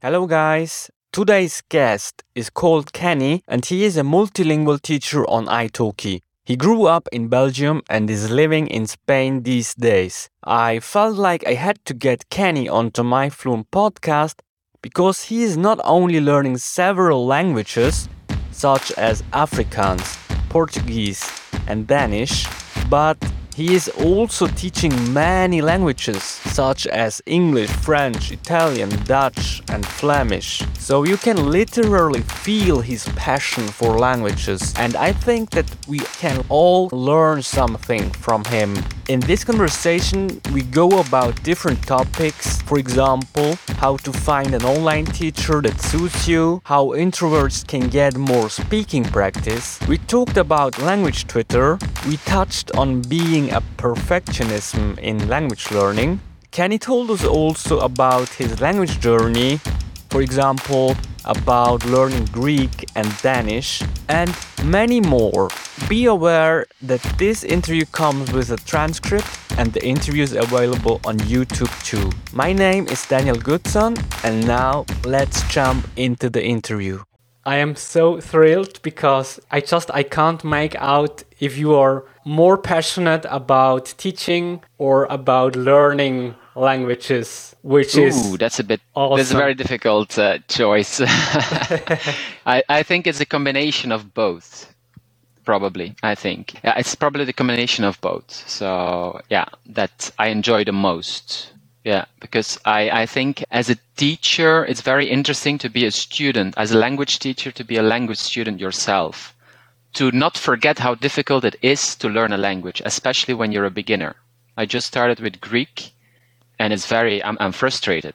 Hello, guys. Today's guest is called Kenny, and he is a multilingual teacher on italki. He grew up in Belgium and is living in Spain these days. I felt like I had to get Kenny onto my Fluent podcast because he is not only learning several languages, such as Afrikaans, Portuguese, and Danish, but he is also teaching many languages such as English, French, Italian, Dutch, and Flemish. So you can literally feel his passion for languages, and I think that we can all learn something from him. In this conversation, we go about different topics, for example, how to find an online teacher that suits you, how introverts can get more speaking practice. We talked about language Twitter, we touched on being a perfectionism in language learning. Kenny told us also about his language journey, for example, about learning Greek and Danish, and many more. Be aware that this interview comes with a transcript and the interview is available on YouTube too. My name is Daniel Goodson, and now let's jump into the interview. I am so thrilled because I just I can't make out if you are more passionate about teaching or about learning languages, which Ooh, is that's a bit awesome. that's a very difficult uh, choice. I, I think it's a combination of both. Probably, I think yeah, it's probably the combination of both. So yeah, that I enjoy the most. Yeah, because I, I think as a teacher, it's very interesting to be a student, as a language teacher, to be a language student yourself. To not forget how difficult it is to learn a language, especially when you're a beginner. I just started with Greek and it's very, I'm, I'm frustrated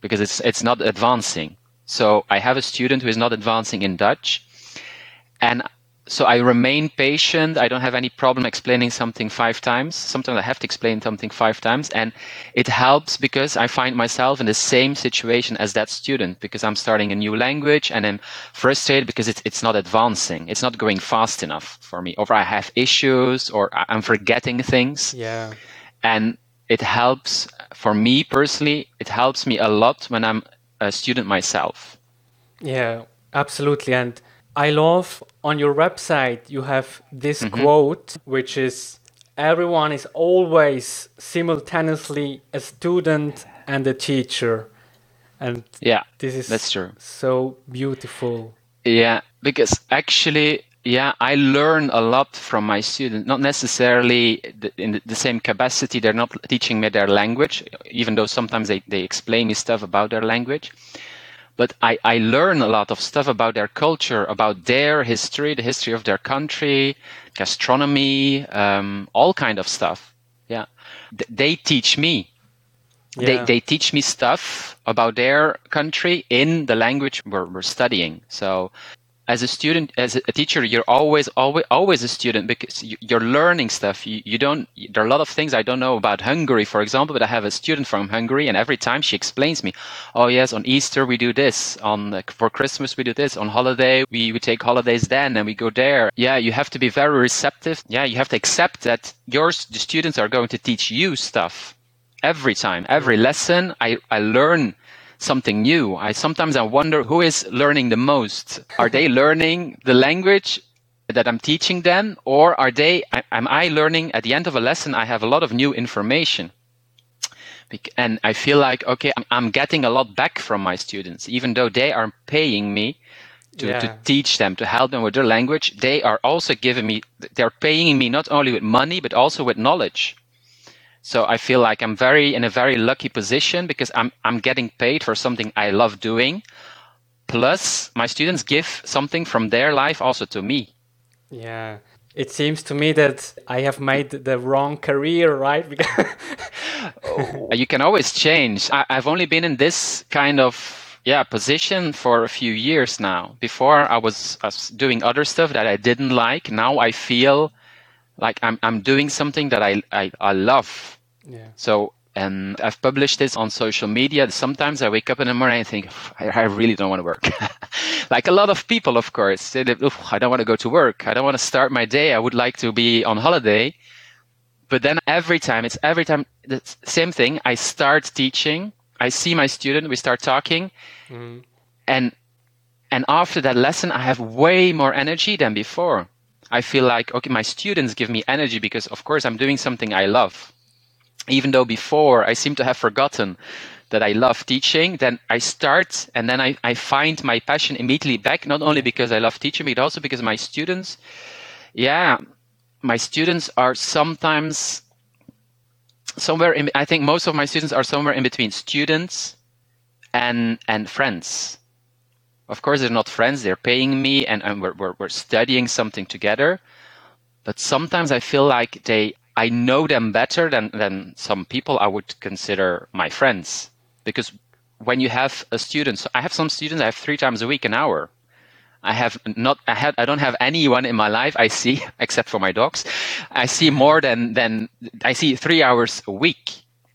because it's, it's not advancing. So I have a student who is not advancing in Dutch and so I remain patient. I don't have any problem explaining something five times. Sometimes I have to explain something five times, and it helps because I find myself in the same situation as that student because I'm starting a new language and I'm frustrated because it's it's not advancing. It's not going fast enough for me, or I have issues, or I'm forgetting things. yeah. And it helps for me personally. It helps me a lot when I'm a student myself. Yeah, absolutely. And I love on your website you have this mm-hmm. quote, which is everyone is always simultaneously a student and a teacher. And Yeah, this is that's true. so beautiful. Yeah, because actually, yeah, I learn a lot from my students. Not necessarily in the same capacity. They're not teaching me their language, even though sometimes they, they explain me stuff about their language. But I, I learn a lot of stuff about their culture, about their history, the history of their country, gastronomy, um, all kind of stuff. Yeah, Th- they teach me they, Yeah. they teach me stuff about their country in the language we're, we're studying. So as a student, as a teacher, you're always, always, always a student because you- you're learning stuff. You, you don't, there are a lot of things I don't know about Hungary, for example, but I have a student from Hungary and every time she explains me, oh yes, on Easter we do this, on, for Christmas we do this, on holiday we, we take holidays then and we go there. Yeah, you have to be very receptive. Yeah, you have to accept that your, the students are going to teach you stuff every time every lesson i i learn something new. I sometimes i wonder who is learning the most. Are they learning the language that i'm teaching them or are they am i learning at the end of a lesson i have a lot of new information? And i feel like okay i'm, getting a lot back from my students. Even though they are paying me to, Yeah. to teach them to help them with their language they are also giving me they're paying me not only with money but also with knowledge so I feel like I'm very in a very lucky position because I'm I'm getting paid for something I love doing. Plus, my students give something from their life also to me. Yeah. It seems to me that I have made the wrong career, right? Uh, You can always change. I, I've only been in this kind of yeah position for a few years now. Before I was, I was doing other stuff that I didn't like. Now I feel like I'm I'm doing something that I I, I love. Yeah. So, and I've published this on social media. Sometimes I wake up in the morning and think, I, really don't want to work. like a lot of people, of course, they- I don't want to go to work. I don't want to start my day. I would like to be on holiday. But then every time, it's every time the same thing. I start teaching. I see my student, we start talking, mm. and and after that lesson, I have way more energy than before. I feel like okay, my students give me energy because of course I'm doing something I love. Even though before I seem to have forgotten that I love teaching, then I start and then I, I find my passion immediately back, not only because I love teaching, but also because my students, yeah, my students are sometimes somewhere in, I think most of my students are somewhere in between students and and friends. Of course, they're not friends; they're paying me, and, and we're, we're we're studying something together. But sometimes I feel like they I know them better than than some people I would consider my friends because when you have a student, so I have some students I have three times a week an hour. I have not I have I don't have anyone in my life I see except for my dogs. I see more than than I see three hours a week.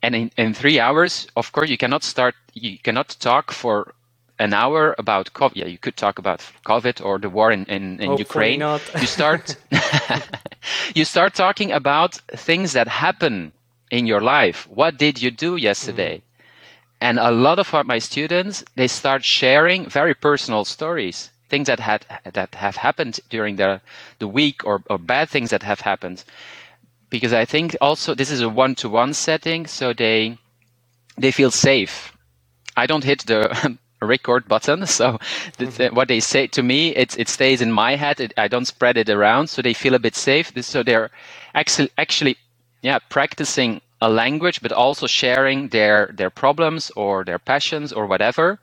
And in, in three hours, of course, you cannot start you cannot talk for an hour about COVID. Yeah, you could talk about COVID or the war in, in, in Ukraine. Not. you start you start talking about things that happen in your life. What did you do yesterday? Mm. And a lot of my students, they start sharing very personal stories things that had that have happened during the the week or, or bad things that have happened because i think also this is a one-to-one setting so they they feel safe i don't hit the record button. So mm-hmm. what they say to me it, it stays in my head. It, i don't spread it around so they feel a bit safe. So they're actually actually yeah practicing a language but also sharing their their problems or their passions or whatever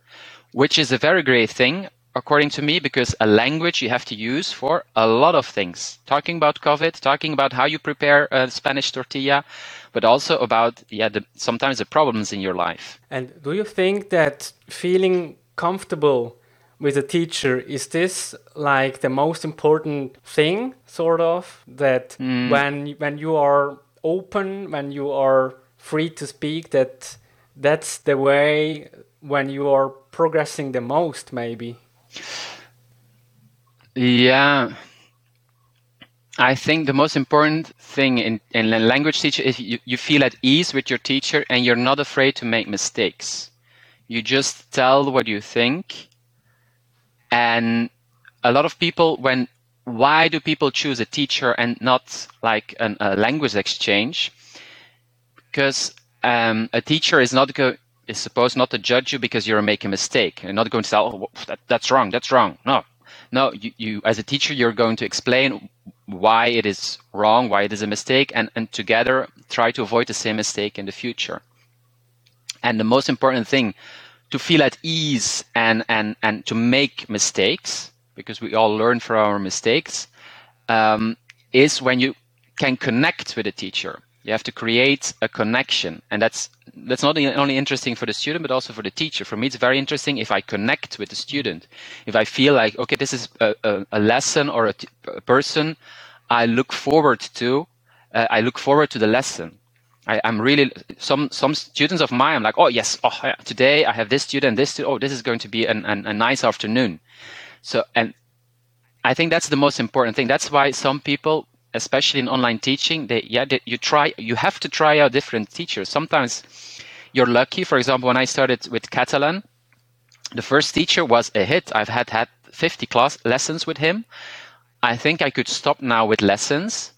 which is a very great thing according to me, because a language you have to use for a lot of things. Talking about COVID, talking about how you prepare a Spanish tortilla, but also about yeah, the, sometimes the problems in your life. And do you think that feeling comfortable with a teacher is this like the most important thing, sort of, that mm. when when you are open, when you are free to speak, that that's the way when you are progressing the most, maybe. Yeah. I think the most important thing in, in language teacher is you, you feel at ease with your teacher and you're not afraid to make mistakes. You just tell what you think. And a lot of people, when why do people choose a teacher and not like an, a language exchange? Because um, a teacher is not go, is supposed not to judge you because you're making a mistake and not going to say, oh, that, that's wrong, that's wrong. No, no, you, you, as a teacher, you're going to explain why it is wrong, why it is a mistake, and, and together try to avoid the same mistake in the future. And the most important thing, to feel at ease and, and, and to make mistakes, because we all learn from our mistakes, um, is when you can connect with a teacher. You have to create a connection, and that's that's not only interesting for the student but also for the teacher. For me, it's very interesting if I connect with the student, if I feel like okay, this is a, a, a lesson or a, t- a person I look forward to. Uh, I look forward to the lesson. I, am really some some students of mine. I'm like, oh yes, oh yeah, today I have this student, this student. Oh, this is going to be an, an, a nice afternoon. So, and I think that's the most important thing. That's why some people especially in online teaching, they, yeah, they, you try, you have to try out different teachers. Sometimes you're lucky. For example, when I started with Catalan, the first teacher was a hit. I've had had 50 class lessons with him. I think I could stop now with lessons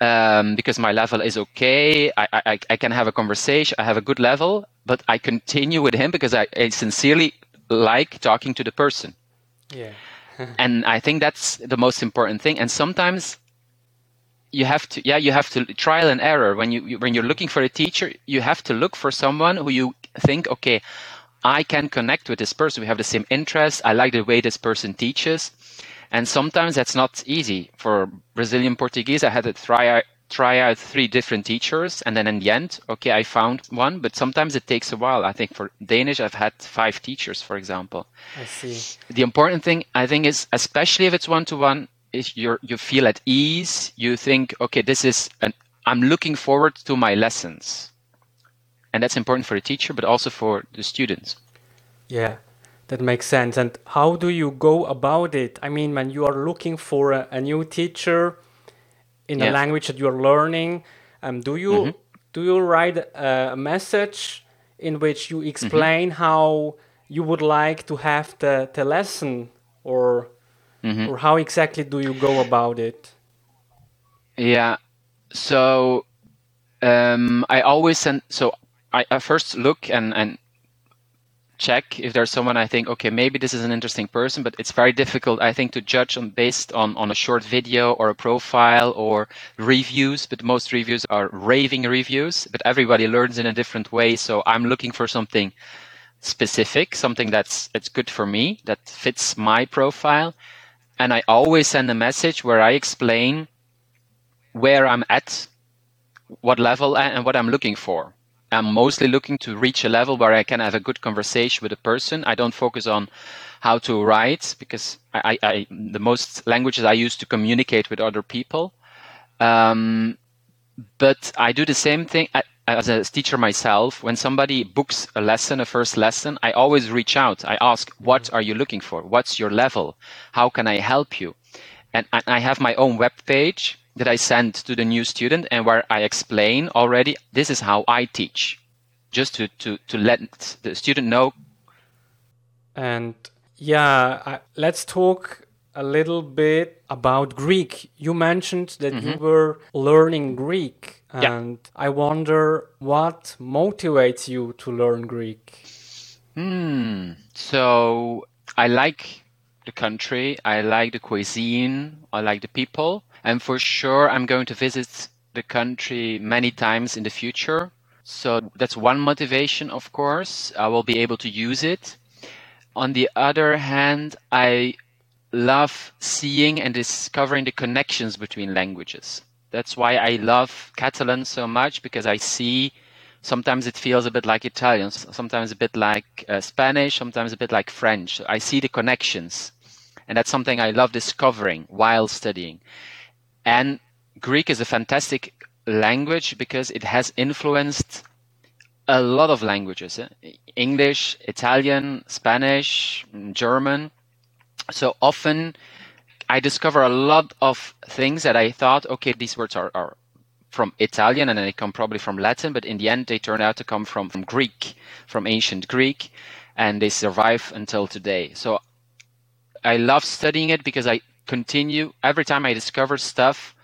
um, because my level is okay. I, I, I can have a conversation. I have a good level, but I continue with him because I, I sincerely like talking to the person. Yeah. and I think that's the most important thing. And sometimes you have to yeah you have to trial and error. When you when you're looking for a teacher you have to look for someone who you think okay i can connect with this person. We have the same interests. I like the way this person teaches. And sometimes that's not easy. For brazilian portuguese i had to try out try out three different teachers. And then in the end okay i found one. But sometimes it takes a while. I think for danish i've had five teachers for example. I see. The important thing i think is especially if it's one-to-one is you you feel at ease. You think, okay, this is an I'm looking forward to my lessons, and that's important for the teacher, but also for the students. Yeah, that makes sense. And how do you go about it? I mean, when you are looking for a, a new teacher in yeah. a language that you are learning, um, do you mm-hmm. do you write a, a message in which you explain how you would like to have the, the lesson or or how exactly do you go about it? Yeah. So um, I always send. So I, I first look and and check if there's someone I think okay maybe this is an interesting person, but it's very difficult I think to judge on based on on a short video or a profile or reviews. But most reviews are raving reviews. But everybody learns in a different way. So I'm looking for something specific, something that's that's good for me that fits my profile, and I always send a message where I explain where I'm at, what level, and what I'm looking for. I'm mostly looking to reach a level where I can have a good conversation with a person. I don't focus on how to write because I, I the most languages I use to communicate with other people. Um, but I do the same thing I, as a teacher myself. When somebody books a lesson, a first lesson, I always reach out. I ask, "What mm-hmm. are you looking for? What's your level? How can I help you?" And I have my own web page that I send to the new student and where I explain already this is how I teach, just to, to, to let the student know. And yeah, I, let's talk a little bit about Greek. You mentioned that you were learning Greek, Yeah. and I wonder what motivates you to learn Greek. Hmm. So I like the country, I like the cuisine, I like the people, and for sure I'm going to visit the country many times in the future. So that's one motivation, of course. I will be able to use it. On the other hand, I love seeing and discovering the connections between languages. That's why I love Catalan so much because I see sometimes it feels a bit like Italian, sometimes a bit like uh, Spanish, sometimes a bit like French. I see the connections. And that's something I love discovering while studying. And Greek is a fantastic language because it has influenced a lot of languages eh? English, Italian, Spanish, mm, German. So often I discover a lot of things that I thought, okay, these words are, are from Italian and then they come probably from Latin, but in the end they turn out to come from, from Greek, from ancient Greek, and they survive until today. So I love studying it because I continue every time I discover stuff,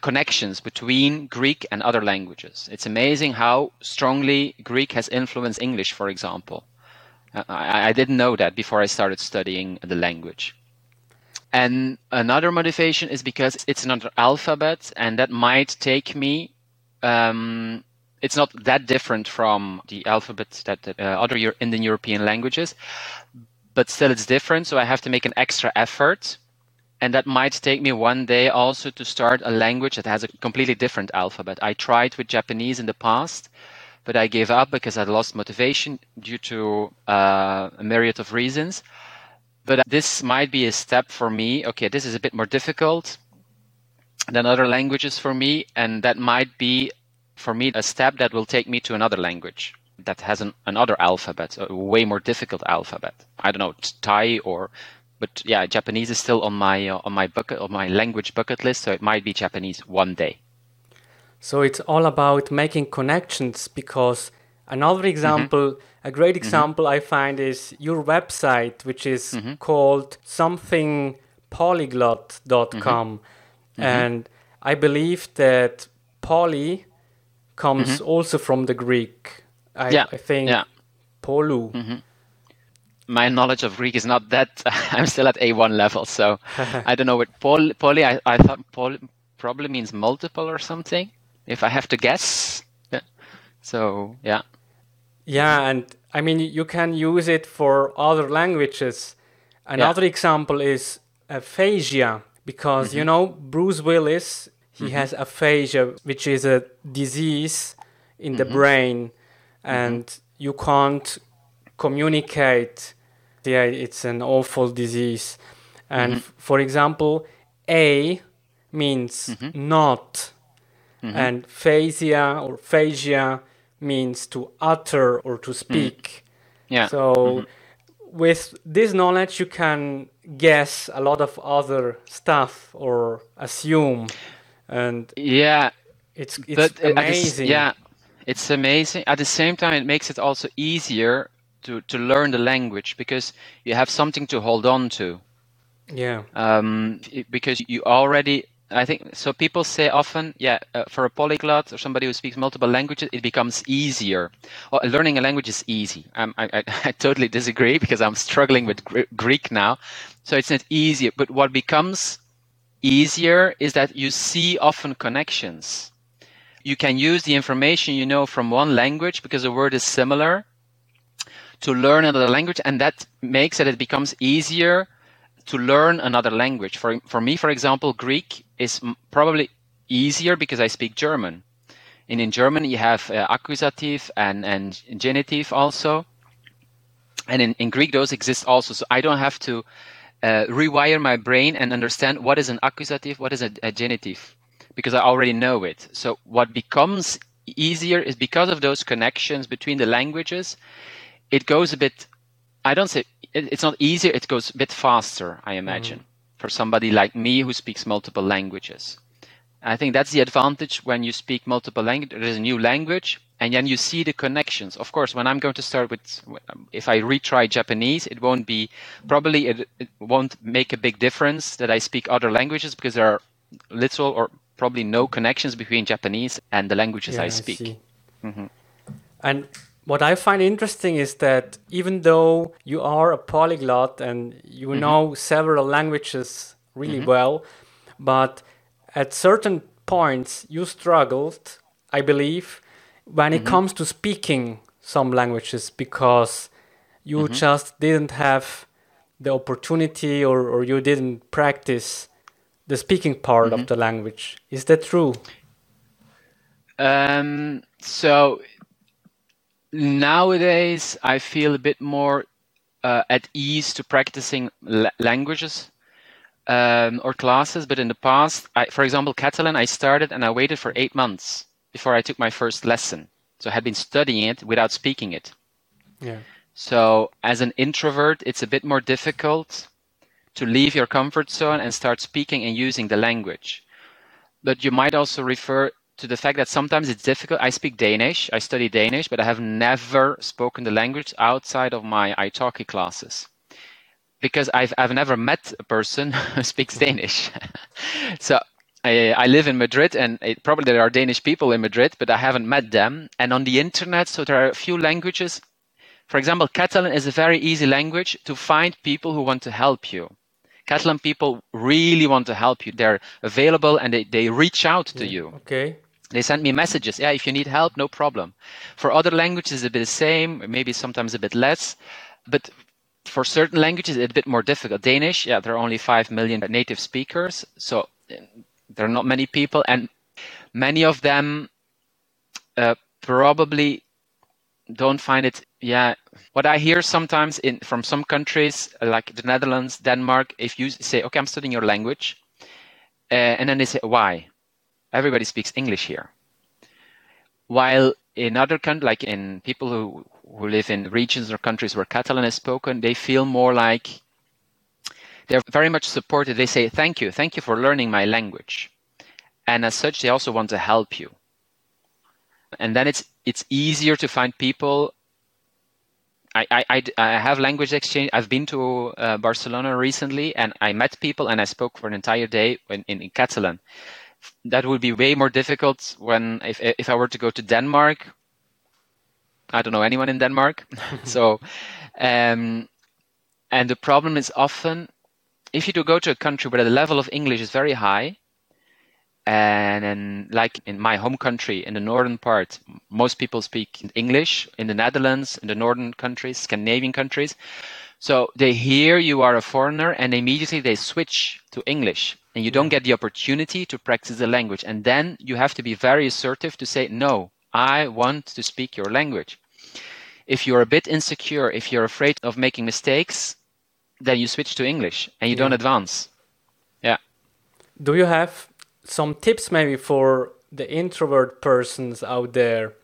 connections between Greek and other languages. It's amazing how strongly Greek has influenced English, for example. I, I didn't know that before I started studying the language. And another motivation is because it's another alphabet, and that might take me. Um, it's not that different from the alphabet that, that uh, other Euro- Indian European languages, but still it's different. So I have to make an extra effort, and that might take me one day also to start a language that has a completely different alphabet. I tried with Japanese in the past, but I gave up because I lost motivation due to uh, a myriad of reasons. But this might be a step for me. Okay, this is a bit more difficult than other languages for me, and that might be for me a step that will take me to another language that has an, another alphabet, a way more difficult alphabet. I don't know, Thai or, but yeah, Japanese is still on my uh, on my bucket on my language bucket list, so it might be Japanese one day. So it's all about making connections because another mm-hmm. example, a great mm-hmm. example I find is your website, which is mm-hmm. called somethingpolyglot.com. And I believe that poly comes also from the Greek. I, Yeah, I think yeah. polu. my knowledge of Greek is not that. I'm still at A1 level, so I don't know what poly. poly I, I thought poly probably means multiple or something. If I have to guess, yeah. So yeah, Yeah, and I mean, you can use it for other languages. Another example is aphasia, because you mm-hmm. know, Bruce Willis, he mm-hmm. has aphasia, which is a disease in the mm-hmm. brain, and you can't communicate. Yeah, it's an awful disease. And f- for example, A means not, and phasia or phasia means to utter or to speak. yeah. So, with this knowledge, you can guess a lot of other stuff or assume, and yeah, it's it's but uh, the amazing. yeah, it's amazing. At the same time, it makes it also easier to, to learn the language because you have something to hold on to. Yeah. Um, because you already, I think, so people say often, yeah, uh, for a polyglot or somebody who speaks multiple languages, it becomes easier. Well, learning a language is easy. Um, I, I, I totally disagree because I'm struggling with Gre- Greek now. So it's not easier. But what becomes easier is that you see often connections. You can use the information you know from one language because the word is similar to learn another language, and that makes it it becomes easier to learn another language. For for me, for example, Greek is probably easier because I speak German. And in German, you have uh, accusative and and genitive also, and in, in Greek those exist also. So I don't have to uh, rewire my brain and understand what is an accusative, what is a, a genitive, because I already know it. So what becomes easier is because of those connections between the languages. It goes a bit. I don't say it, it's not easier. It goes a bit faster. I imagine mm-hmm. for somebody like me who speaks multiple languages. I think that's the advantage when you speak multiple languages. There is a new language, and then you see the connections. Of course, when I'm going to start with, if I retry Japanese, it won't be probably it, it won't make a big difference that I speak other languages because there are little or probably no connections between Japanese and the languages Yeah, I speak. see. Mm-hmm. And what I find interesting is that even though you are a polyglot and you Mm-hmm. know several languages really well, but at certain points you struggled, I believe, when Mm-hmm. it comes to speaking some languages because you Mm-hmm. just didn't have the opportunity or, or you didn't practice the speaking part Mm-hmm. of the language. Is that true? Um, so nowadays, I feel a bit more uh, at ease to practicing la- languages um, or classes. But in the past, I, for example, Catalan, I started and I waited for eight months before I took my first lesson. So I had been studying it without speaking it. Yeah. So as an introvert, it's a bit more difficult to leave your comfort zone and start speaking and using the language. But you might also refer to the fact that sometimes it's difficult. I speak Danish, I study Danish, but I have never spoken the language outside of my italki classes. Because I've, I've never met a person who speaks Danish. so I, I live in Madrid, and it, probably there are Danish people in Madrid, but I haven't met them. And on the internet, so there are a few languages. For example, Catalan is a very easy language to find people who want to help you. Catalan people really want to help you. They're available and they, they reach out to you. Okay. They send me messages. Yeah, if you need help, no problem. For other languages, it's a bit the same, maybe sometimes a bit less. But for certain languages, it's a bit more difficult. Danish, yeah, there are only 5 million native speakers. So uh, there are not many people. And many of them uh, probably don't find it yeah. What i hear sometimes in from some countries like the netherlands denmark if you say okay i'm studying your language uh, and then they say why? Everybody speaks english here. While in other countries like in people who who live in regions or countries where catalan is spoken they feel more like they're very much supported. They say thank you thank you for learning my language. And as such they also want to help you. And then it's it's easier to find people I, I, I, I have language exchange. I've been to uh, Barcelona recently and I met people and I spoke for an entire day in, in, in Catalan. That would be way more difficult when if, if I were to go to Denmark. I don't know anyone in Denmark. so, um, and the problem is often if you do go to a country where the level of English is very high, and like in my home country in the northern part most people speak english. In the netherlands in the northern countries scandinavian countries. So they hear you are a foreigner and immediately they switch to english. And you don't get the opportunity to practice the language. And then you have to be very assertive to say no i want to speak your language. If you're a bit insecure if you're afraid of making mistakes then you switch to english and you don't advance. Yeah. Do you have some tips maybe for the introvert persons out there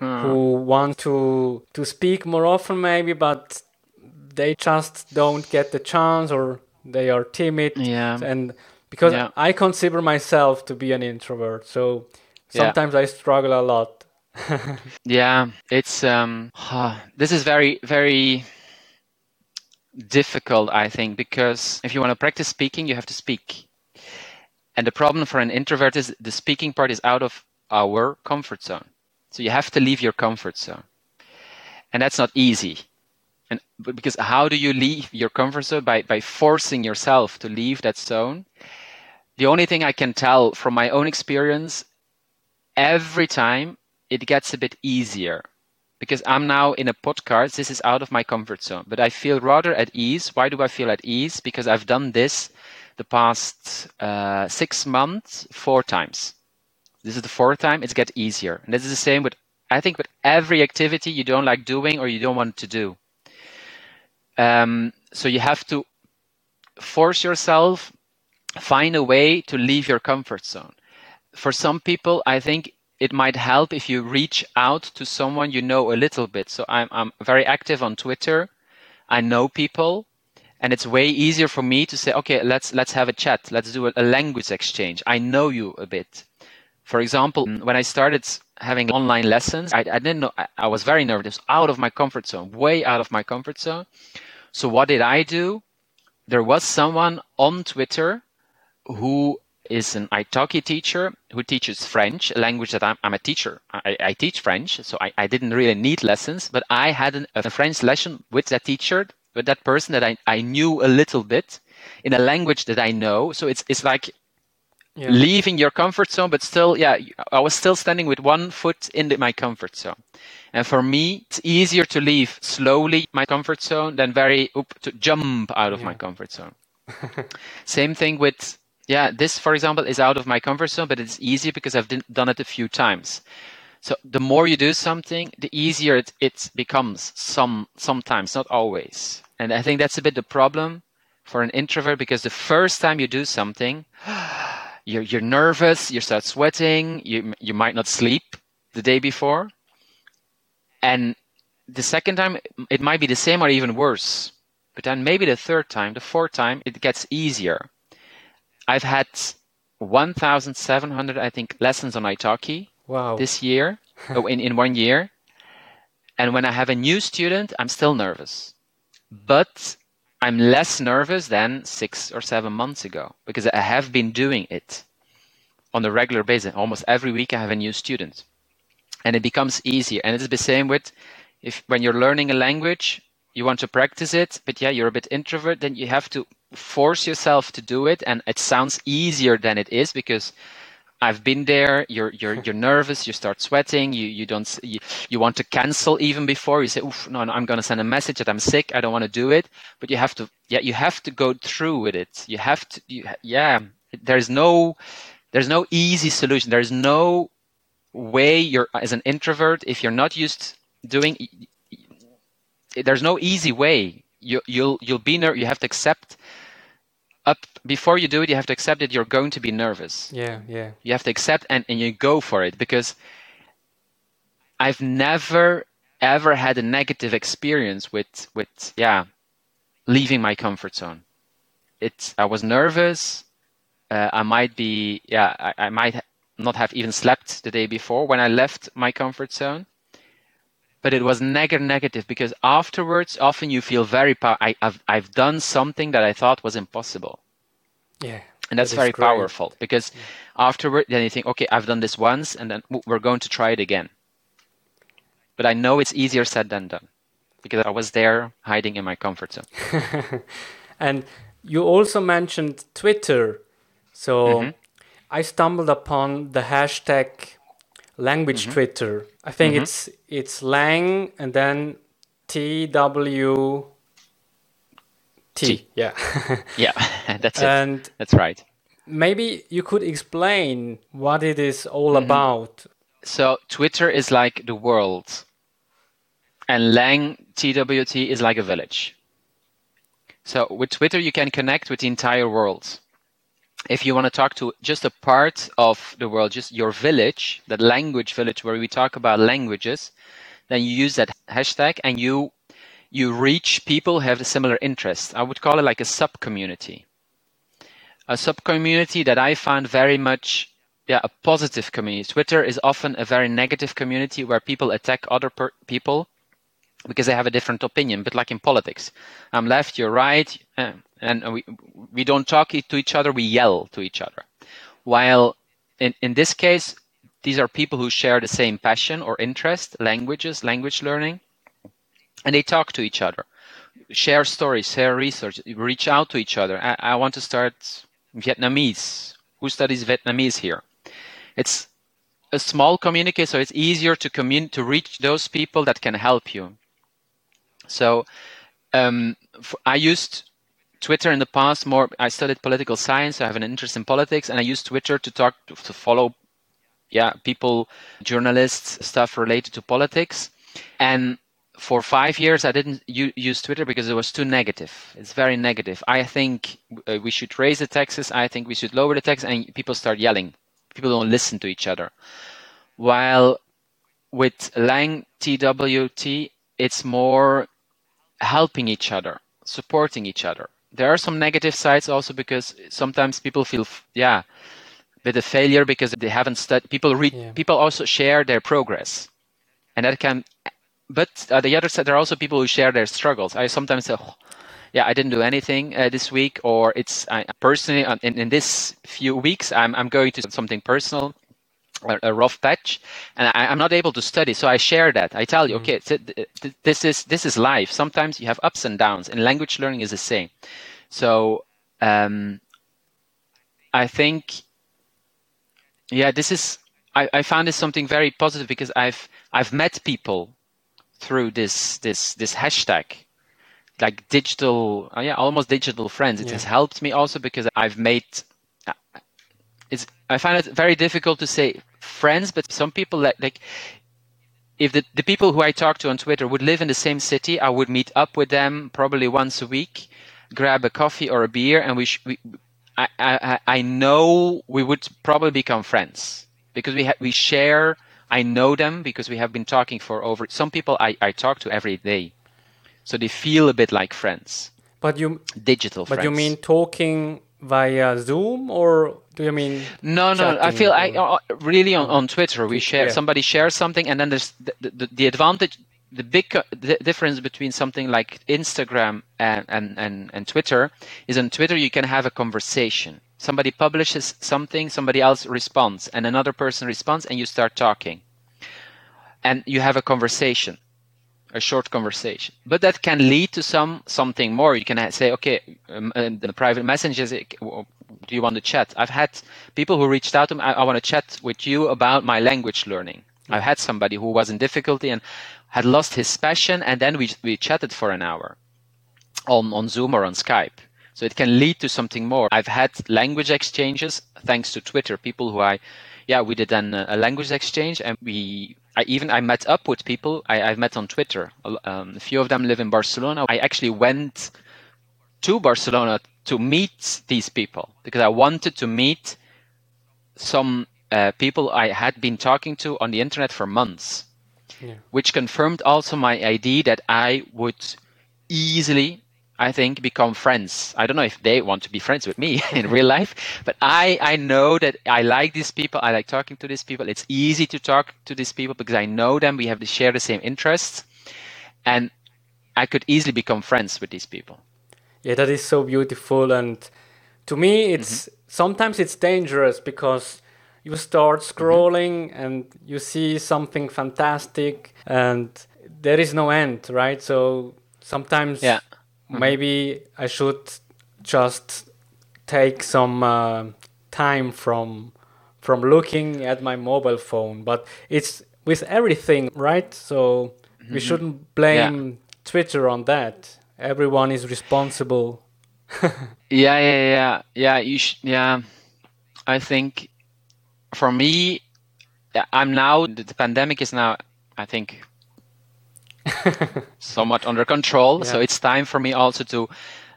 who want to to speak more often maybe but they just don't get the chance or they are timid Yeah. and because Yeah. I consider myself to be an introvert so Yeah. sometimes I struggle a lot yeah, it's um, this is very very difficult, I think, because if you want to practice speaking, you have to speak. And the problem for an introvert is the speaking part is out of our comfort zone. So you have to leave your comfort zone. And that's not easy. And because how do you leave your comfort zone? By by forcing yourself to leave that zone. The only thing I can tell from my own experience, every time it gets a bit easier because I'm now in a podcast. This is out of my comfort zone, but I feel rather at ease. Why do I feel at ease? Because I've done this the past uh, six months four times. This is the fourth time. It's get easier, and this is the same with I think with every activity you don't like doing or you don't want to do. Um, so you have to force yourself, find a way to leave your comfort zone. For some people, I think it might help if you reach out to someone you know a little bit. So I'm, I'm very active on Twitter. I know people and it's way easier for me to say, okay, let's, let's have a chat. Let's do a, language exchange. I know you a bit. For example, mm. when I started having online lessons, I, I didn't know, I, I was very nervous, out of my comfort zone, way out of my comfort zone. So what did I do? There was someone on Twitter who is an Italki teacher who teaches French, a language that I'm, I'm a teacher. I, I, teach French, so I, I, didn't really need lessons, but I had an, a French lesson with that teacher, with that person that I, I knew a little bit in a language that I know. So it's, it's like yeah. leaving your comfort zone, but still, yeah, I was still standing with one foot in the, my comfort zone. And for me, it's easier to leave slowly my comfort zone than very oop, to jump out of yeah. my comfort zone. Same thing with yeah, this, for example, is out of my comfort zone, but it's easy because I've done it a few times. So the more you do something, the easier it, it becomes some sometimes, not always. And I think that's a bit the problem for an introvert because the first time you do something, you're you're nervous, you start sweating, you you might not sleep the day before. And the second time it might be the same or even worse. But then maybe the third time, the fourth time, it gets easier. I've had 1,700, I think, lessons on Italki wow. this year, oh, in, in one year. And when I have a new student, I'm still nervous. But I'm less nervous than six or seven months ago because I have been doing it on a regular basis. Almost every week, I have a new student. And it becomes easier. And it's the same with if when you're learning a language, you want to practice it, but yeah, you're a bit introvert, then you have to force yourself to do it. And it sounds easier than it is because I've been there. You're you're you're nervous. You start sweating. You you don't you, you want to cancel even before you say, "Oof, no, no, I'm going to send a message that I'm sick. I don't want to do it." But you have to, yeah, you have to go through with it. You have to, you, yeah. There's no, there's no easy solution. There's no way you're as an introvert if you're not used doing there's no easy way. You, you'll you'll be ner- You have to accept up before you do it. You have to accept that you're going to be nervous. Yeah, yeah. You have to accept and, and you go for it because I've never ever had a negative experience with with yeah leaving my comfort zone. It's I was nervous. Uh, I might be yeah I, I might not have even slept the day before when I left my comfort zone but it was negative negative because afterwards often you feel very pow- I, have I've done something that I thought was impossible. Yeah. And that's that very great. powerful because yeah. afterward then you think, okay, I've done this once and then we're going to try it again. But I know it's easier said than done because I was there hiding in my comfort zone. and you also mentioned Twitter. So mm-hmm. I stumbled upon the hashtag language mm-hmm. Twitter. I think mm-hmm. it's it's lang and then T W T. Yeah. yeah, that's it. And that's right. Maybe you could explain what it is all mm-hmm. about. So Twitter is like the world, and Lang TWT is like a village. So with Twitter, you can connect with the entire world if you want to talk to just a part of the world, just your village, that language village where we talk about languages, then you use that hashtag and you you reach people who have a similar interest. I would call it like a sub community. A sub community that I found very much yeah a positive community. Twitter is often a very negative community where people attack other per- people because they have a different opinion. But like in politics, I'm left, you're right, uh, and we we don't talk to each other. We yell to each other. While in in this case, these are people who share the same passion or interest, languages, language learning, and they talk to each other, share stories, share research, reach out to each other. I, I want to start Vietnamese. Who studies Vietnamese here? It's a small community, so it's easier to commun- to reach those people that can help you. So um, I used Twitter in the past more. I studied political science. So I have an interest in politics, and I used Twitter to talk to, follow, yeah, people, journalists, stuff related to politics. And for five years, I didn't use Twitter because it was too negative. It's very negative. I think uh, we should raise the taxes. I think we should lower the taxes, and people start yelling. People don't listen to each other. While with Lang TWT, it's more helping each other, supporting each other. There are some negative sides also because sometimes people feel, yeah, with a bit of failure because they haven't studied. People read. Yeah. People also share their progress, and that can. But uh, the other side, there are also people who share their struggles. I sometimes say, oh, yeah, I didn't do anything uh, this week, or it's I, personally in, in this few weeks, I'm I'm going to something personal a, rough patch and I, am not able to study so i share that i tell you mm-hmm. okay this is this is life sometimes you have ups and downs and language learning is the same so um, i think yeah this is I, I found this something very positive because i've i've met people through this this this hashtag like digital uh, yeah almost digital friends it yeah. has helped me also because i've made it's I find it very difficult to say friends, but some people like, like if the, the people who I talk to on Twitter would live in the same city, I would meet up with them probably once a week, grab a coffee or a beer, and we, sh- we I, I, I know we would probably become friends because we ha- we share. I know them because we have been talking for over. Some people I, I talk to every day, so they feel a bit like friends. But you digital. But friends. you mean talking via Zoom or do you mean? No, no. I feel or... I uh, really on, on Twitter we share yeah. somebody shares something and then there's the, the, the advantage the big the difference between something like Instagram and, and, and, and Twitter is on Twitter you can have a conversation. Somebody publishes something, somebody else responds, and another person responds, and you start talking. And you have a conversation a short conversation but that can lead to some something more you can say okay um, uh, the private messages do you want to chat i've had people who reached out to me i, I want to chat with you about my language learning mm-hmm. i've had somebody who was in difficulty and had lost his passion and then we, we chatted for an hour on, on zoom or on skype so it can lead to something more i've had language exchanges thanks to twitter people who i yeah we did an, a language exchange and we I even I met up with people I, have met on Twitter. Um, a few of them live in Barcelona. I actually went to Barcelona to meet these people because I wanted to meet some uh, people I had been talking to on the internet for months, yeah. which confirmed also my idea that I would easily I think, become friends. I don't know if they want to be friends with me in real life, but I, I know that I like these people. I like talking to these people. It's easy to talk to these people because I know them. We have to share the same interests. And I could easily become friends with these people. Yeah, that is so beautiful. And to me, it's mm-hmm. sometimes it's dangerous because you start mm-hmm. scrolling mm-hmm. and you see something fantastic and there is no end, right? So sometimes yeah mm-hmm. maybe I should just take some uh, time from from looking at my mobile phone. But it's with everything, right? So mm-hmm. we shouldn't blame yeah. Twitter on that. Everyone is responsible. yeah, yeah, yeah, yeah. You sh- yeah. I think for me, I'm now the pandemic is now. I think somewhat under control. Yeah. So it's time for me also to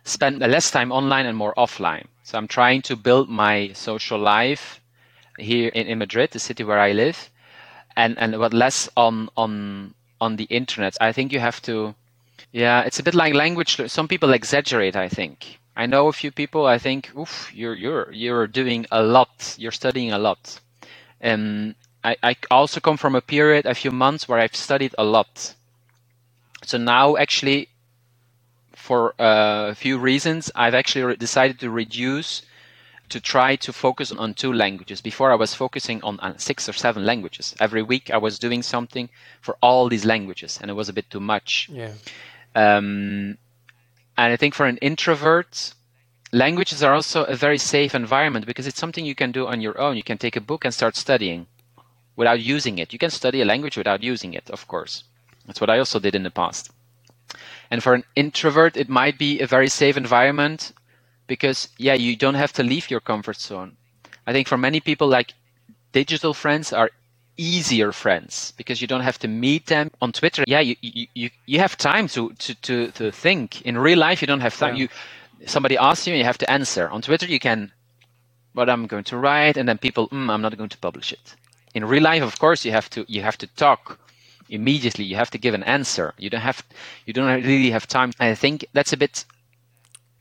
spend less time online and more offline. So I'm trying to build my social life here in, in Madrid, the city where I live, and and what less on on on the internet. I think you have to. Yeah, it's a bit like language. Some people exaggerate. I think I know a few people. I think, oof, you're you're you're doing a lot. You're studying a lot. Um, I, I also come from a period, a few months, where I've studied a lot. So now, actually, for uh, a few reasons, I've actually decided to reduce to try to focus on two languages. Before I was focusing on uh, six or seven languages. Every week I was doing something for all these languages, and it was a bit too much. Yeah. Um, and I think for an introvert, languages are also a very safe environment because it's something you can do on your own. You can take a book and start studying without using it. You can study a language without using it, of course. That's what I also did in the past. And for an introvert, it might be a very safe environment because, yeah, you don't have to leave your comfort zone. I think for many people, like digital friends are easier friends because you don't have to meet them on Twitter. Yeah, you you, you, have time to, to, to, to think. In real life, you don't have time. Yeah. You somebody asks you, and you have to answer. On Twitter, you can, what I'm going to write, and then people, mm, I'm not going to publish it. In real life, of course, you have to you have to talk immediately. You have to give an answer. You don't have you don't really have time. I think that's a bit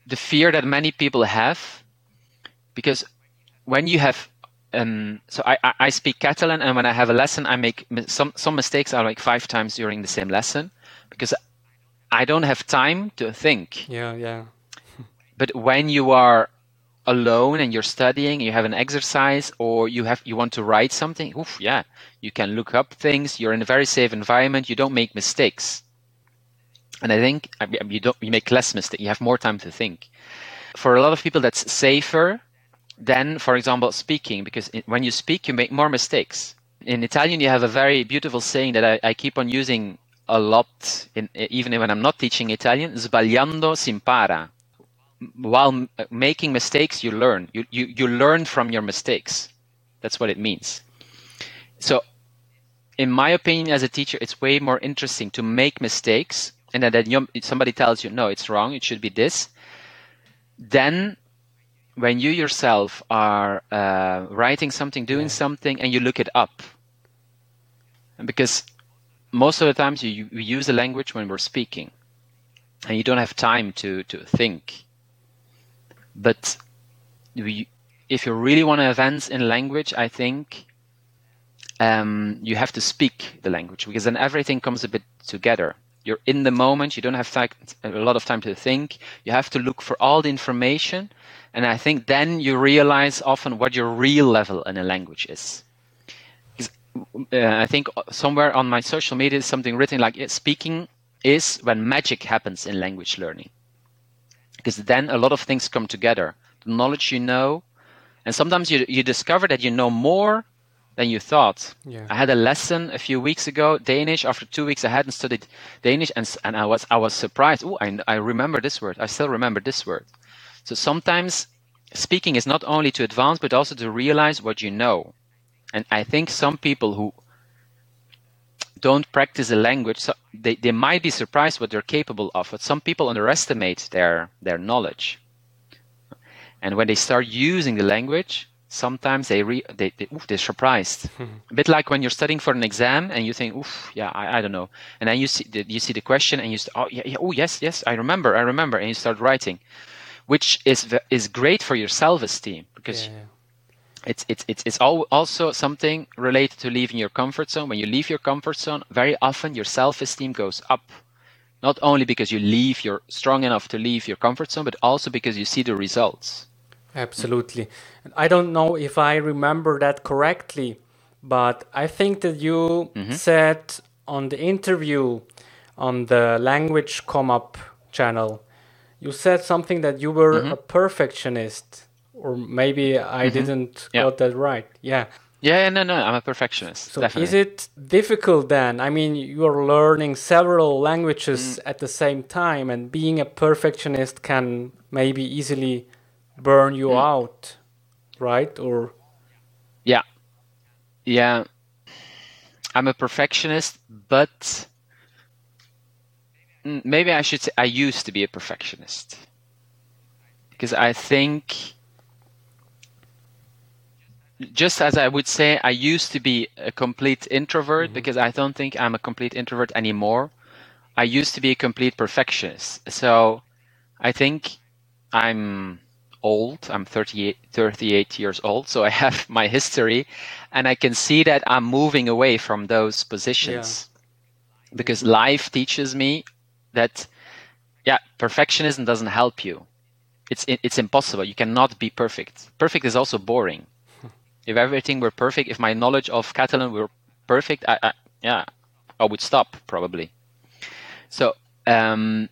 the fear that many people have because when you have um, so I, I speak Catalan and when I have a lesson I make some some mistakes I make five times during the same lesson because I don't have time to think. Yeah, yeah. but when you are alone and you're studying, you have an exercise, or you have you want to write something, oof, yeah, you can look up things. You're in a very safe environment. You don't make mistakes, and I think you don't you make less mistakes. You have more time to think. For a lot of people, that's safer than, for example, speaking, because when you speak, you make more mistakes. In Italian, you have a very beautiful saying that I, I keep on using a lot, in, even when I'm not teaching Italian. Sbagliando si impara while uh, making mistakes, you learn. You, you, you learn from your mistakes. That's what it means. So, in my opinion, as a teacher, it's way more interesting to make mistakes and then, then somebody tells you, no, it's wrong, it should be this. Then, when you yourself are uh, writing something, doing yeah. something, and you look it up, because most of the times you, you use the language when we're speaking, and you don't have time to, to think but we, if you really want to advance in language, I think um, you have to speak the language because then everything comes a bit together. You're in the moment. You don't have a lot of time to think. You have to look for all the information, and I think then you realize often what your real level in a language is. Uh, I think somewhere on my social media is something written like speaking is when magic happens in language learning because then a lot of things come together. The knowledge you know, and sometimes you you discover that you know more than you thought. Yeah. I had a lesson a few weeks ago, Danish. After two weeks, I hadn't studied Danish, and and I was I was surprised. Oh, I I remember this word. I still remember this word. So sometimes speaking is not only to advance, but also to realize what you know. And I think some people who don't practice a language, so they, they might be surprised what they're capable of. But some people underestimate their their knowledge. And when they start using the language, sometimes they re, they, they oof, they're surprised. Hmm. a bit like when you're studying for an exam and you think, "Oof, yeah, I, I don't know," and then you see the, you see the question and you say, "Oh yeah, yeah, oh yes, yes, I remember, I remember," and you start writing, which is is great for your self esteem because. Yeah, yeah it's it's it's it's also something related to leaving your comfort zone. When you leave your comfort zone, very often your self-esteem goes up. Not only because you leave, you're strong enough to leave your comfort zone, but also because you see the results. Absolutely. I don't know if I remember that correctly, but I think that you mm-hmm. said on the interview on the language come up channel, you said something that you were mm-hmm. a perfectionist or maybe I mm-hmm. didn't yeah. got that right. Yeah. Yeah, no, no, I'm a perfectionist. So definitely. is it difficult then? I mean, you're learning several languages mm. at the same time, and being a perfectionist can maybe easily burn you mm. out, right? Or yeah, yeah, I'm a perfectionist, but maybe I should say I used to be a perfectionist because I think just as I would say, I used to be a complete introvert mm-hmm. because I don't think I'm a complete introvert anymore. I used to be a complete perfectionist. So I think I'm old. I'm 38, 38 years old, so I have my history, and I can see that I'm moving away from those positions yeah. because life teaches me that, yeah, perfectionism doesn't help you. It's it's impossible. You cannot be perfect. Perfect is also boring. if everything were perfect, if my knowledge of Catalan were perfect, I, I yeah, I would stop probably. So um,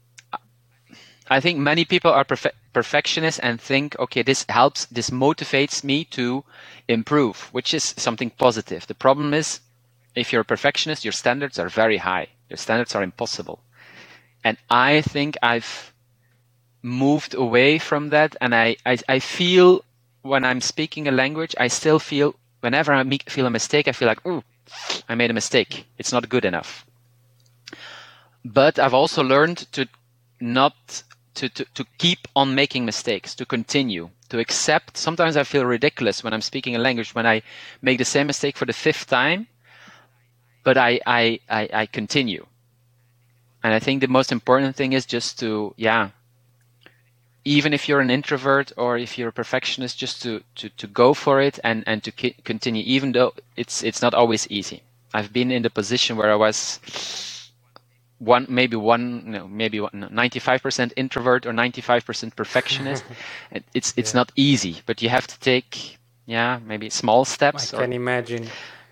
I think many people are perfe- perfectionists and think, okay, this helps, this motivates me to improve, which is something positive. The problem is, if you're a perfectionist, your standards are very high. Your standards are impossible. And I think I've moved away from that. And I, I, I feel when I'm speaking a language, I still feel, whenever I make, feel a mistake, I feel like, oh, I made a mistake. It's not good enough. But I've also learned to not to, to, to keep on making mistakes, to continue, to accept. Sometimes I feel ridiculous when I'm speaking a language when I make the same mistake for the fifth time, but I, I, I, I continue. And I think the most important thing is just to, yeah, even if you're an introvert or if you're a perfectionist, just to, to, to go for it and, and to continue, even though it's, it's not always easy. I've been in the position where I was one maybe one no, maybe 95% introvert or 95% perfectionist it's it's yeah. not easy but you have to take yeah maybe small steps i or... can imagine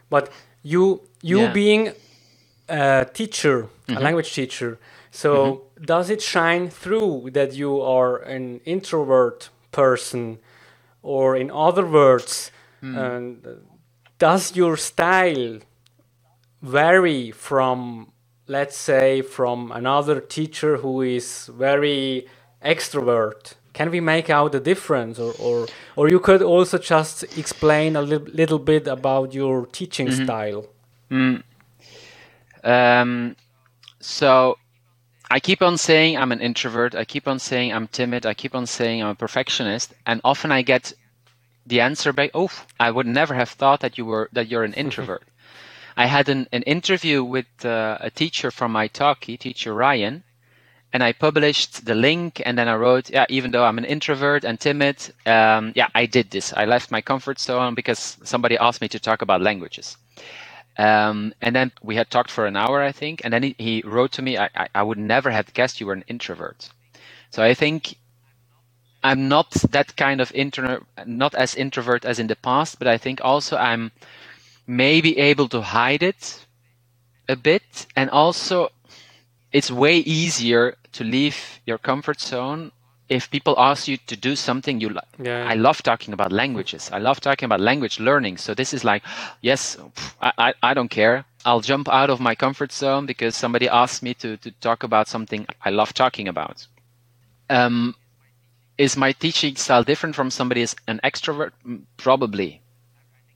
but you you yeah. being a teacher mm-hmm. a language teacher so mm-hmm. does it shine through that you are an introvert person or in other words mm. and does your style vary from let's say from another teacher who is very extrovert can we make out the difference or or, or you could also just explain a li- little bit about your teaching mm-hmm. style mm. Um, so i keep on saying i'm an introvert i keep on saying i'm timid i keep on saying i'm a perfectionist and often i get the answer back oh i would never have thought that you were that you're an introvert I had an, an interview with uh, a teacher from Italki, teacher Ryan, and I published the link and then I wrote, yeah, even though I'm an introvert and timid, um, yeah, I did this. I left my comfort zone because somebody asked me to talk about languages. Um, and then we had talked for an hour, I think, and then he, he wrote to me, I, I, I would never have guessed you were an introvert. So I think I'm not that kind of introvert, not as introvert as in the past, but I think also I'm maybe able to hide it a bit and also it's way easier to leave your comfort zone if people ask you to do something you like yeah. i love talking about languages. I love talking about language learning. So this is like yes I, I, I don't care. I'll jump out of my comfort zone because somebody asked me to, to talk about something i love talking about. Um, is my teaching style different from somebody as an extrovert? Probably.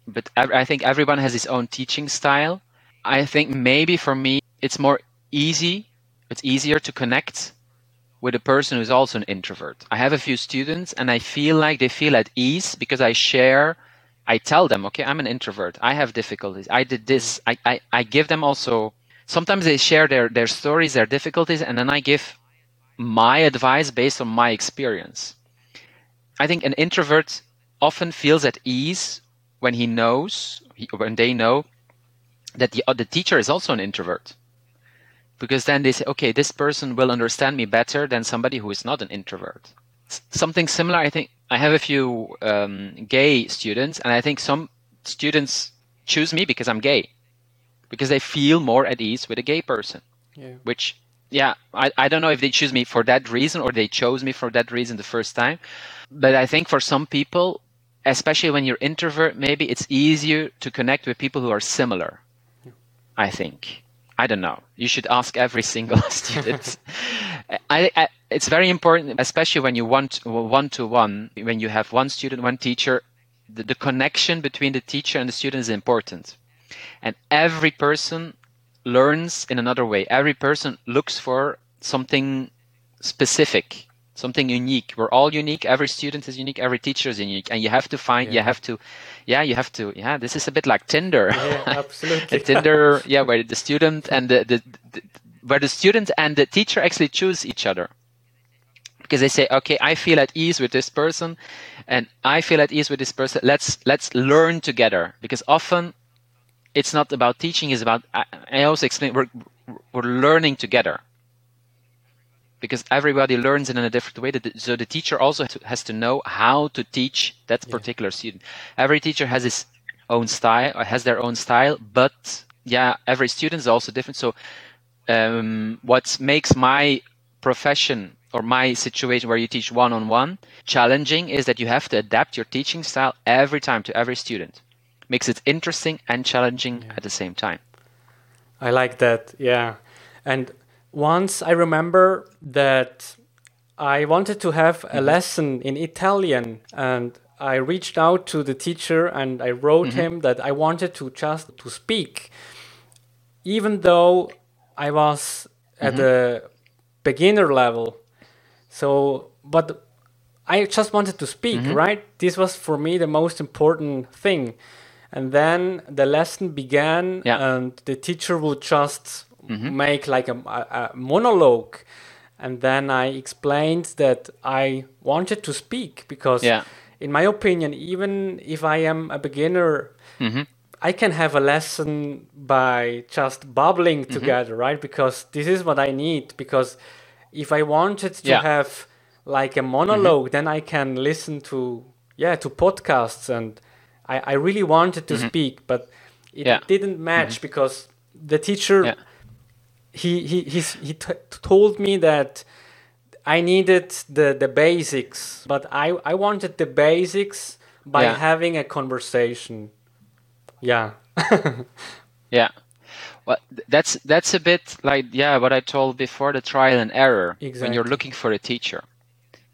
But I think everyone has his own teaching style. I think maybe for me it's more easy, it's easier to connect with a person who's also an introvert. I have a few students and I feel like they feel at ease because I share I tell them, okay, I'm an introvert. I have difficulties. I did this. Mm. I, I, I give them also sometimes they share their, their stories, their difficulties, and then I give my advice based on my experience. I think an introvert often feels at ease when he knows, when they know that the, the teacher is also an introvert. Because then they say, okay, this person will understand me better than somebody who is not an introvert. S- something similar, I think, I have a few um, gay students, and I think some students choose me because I'm gay, because they feel more at ease with a gay person. Yeah. Which, yeah, I, I don't know if they choose me for that reason or they chose me for that reason the first time. But I think for some people, especially when you're introvert, maybe it's easier to connect with people who are similar. I think. I don't know. You should ask every single student. I, I, it's very important, especially when you want one to one, when you have one student, one teacher. The, the connection between the teacher and the student is important, and every person learns in another way. Every person looks for something specific something unique. We're all unique. Every student is unique. Every teacher is unique, and you have to find. Yeah. You have to, yeah, you have to. Yeah, this is a bit like Tinder. Yeah, absolutely. Tinder, yeah, where the student and the, the, the, where the student and the teacher actually choose each other. because they say, okay, I feel at ease with this person, and I feel at ease with this person. Let's let's learn together because often it's not about teaching; it's about I, I also explain we're we're learning together because everybody learns in a different way. So the teacher also has to know how to teach that particular yeah. student. Every teacher has his own style, or has their own style, but yeah, every student is also different. So um, what makes my profession or my situation where you teach one on one challenging is that you have to adapt your teaching style every time to every student. Makes it interesting and challenging yeah. at the same time. I like that, yeah. And once I remember that I wanted to have a mm-hmm. lesson in Italian and I reached out to the teacher and I wrote mm-hmm. him that I wanted to just to speak even though I was at mm-hmm. the beginner level so, but I just wanted to speak, mm-hmm. right? This was for me the most important thing. And then the lesson began, yeah. and the teacher would just mm-hmm. make like a, a, a monologue. And then I explained that I wanted to speak because, yeah. in my opinion, even if I am a beginner, mm-hmm. I can have a lesson by just babbling mm-hmm. together, right? Because this is what I need. Because if I wanted to yeah. have like a monologue, mm-hmm. then I can listen to yeah to podcasts, and I, I really wanted to mm-hmm. speak, but it yeah. didn't match mm-hmm. because the teacher yeah. He he he's, he t- told me that I needed the the basics, but I I wanted the basics by having a conversation. Yeah. yeah. Well, that's that's a bit like yeah, what I told before the trial and error. Exactly. When you're looking for a teacher,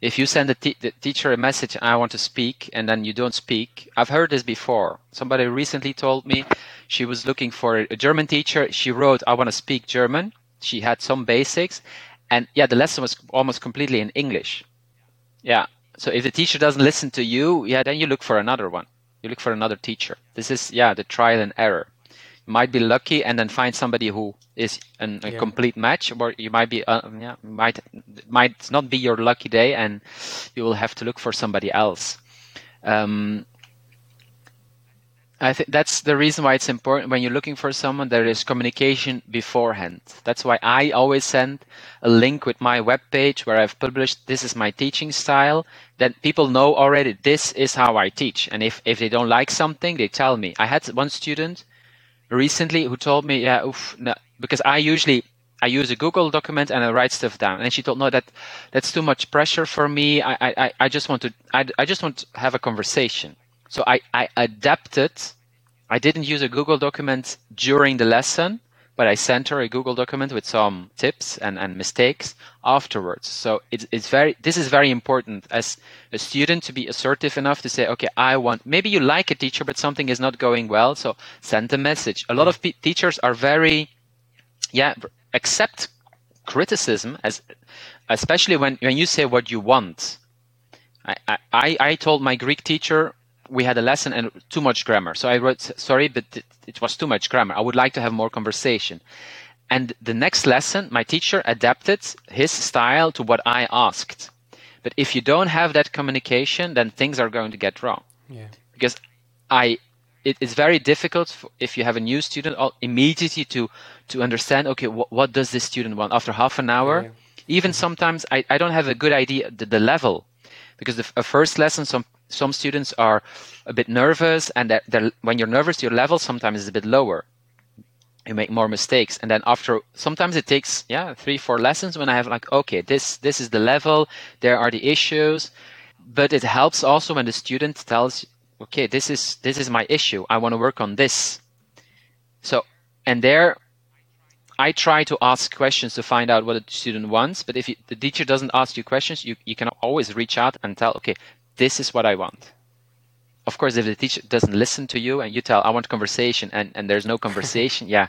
if you send the teacher a message, I want to speak, and then you don't speak. I've heard this before. Somebody recently told me she was looking for a German teacher. She wrote, "I want to speak German." She had some basics, and yeah, the lesson was almost completely in English. Yeah. So if the teacher doesn't listen to you, yeah, then you look for another one. You look for another teacher. This is yeah the trial and error might be lucky and then find somebody who is an, a yeah. complete match, or you might be uh, yeah might might not be your lucky day, and you will have to look for somebody else. Um, I think that's the reason why it's important when you're looking for someone there is communication beforehand. That's why I always send a link with my webpage where I've published this is my teaching style that people know already this is how I teach. And if, if they don't like something, they tell me. I had one student recently who told me, yeah, oof, no, because I usually I use a Google document and I write stuff down. And she told, no, that that's too much pressure for me. I I, I just want to I, I just want to have a conversation. So I, I adapted. I didn't use a Google document during the lesson but I sent her a Google document with some tips and, and mistakes afterwards. So it's, it's very, this is very important as a student to be assertive enough to say, okay, I want, maybe you like a teacher, but something is not going well. So send a message. A lot of p- teachers are very, yeah, accept criticism as, especially when, when you say what you want. I, I, I told my Greek teacher we had a lesson and too much grammar. So I wrote, sorry, but it, it was too much grammar. I would like to have more conversation. And the next lesson, my teacher adapted his style to what I asked. But if you don't have that communication, then things are going to get wrong. Yeah. Because I, it, it's very difficult for, if you have a new student immediately to to understand. Okay, wh- what does this student want? After half an hour, yeah. even sometimes I, I don't have a good idea the, the level because the a first lesson some some students are a bit nervous and they're, they're, when you're nervous your level sometimes is a bit lower. You make more mistakes. And then after sometimes it takes yeah three four lessons when i have like okay this this is the level. There are the issues. But it helps also when the student tells okay this is this is my issue. I want to work on this. So and there I try to ask questions to find out what the student wants, but if you, the teacher doesn't ask you questions, you, you can always reach out and tell, okay, this is what I want. Of course, if the teacher doesn't listen to you and you tell, I want conversation, and, and there's no conversation, yeah,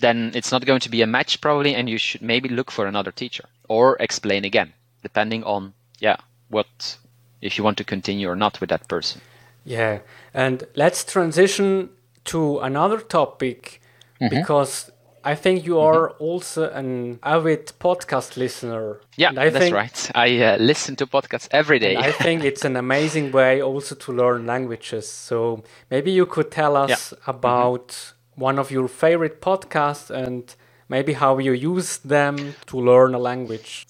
then it's not going to be a match probably, and you should maybe look for another teacher or explain again, depending on, yeah, what, if you want to continue or not with that person. Yeah, and let's transition to another topic mm-hmm. because I think you are also an avid podcast listener. Yeah, And I that's think, right. I uh, listen to podcasts every day. I think it's an amazing way also to learn languages. So maybe you could tell us Mm-hmm. about one of your favorite podcasts and maybe how you use them to learn a language.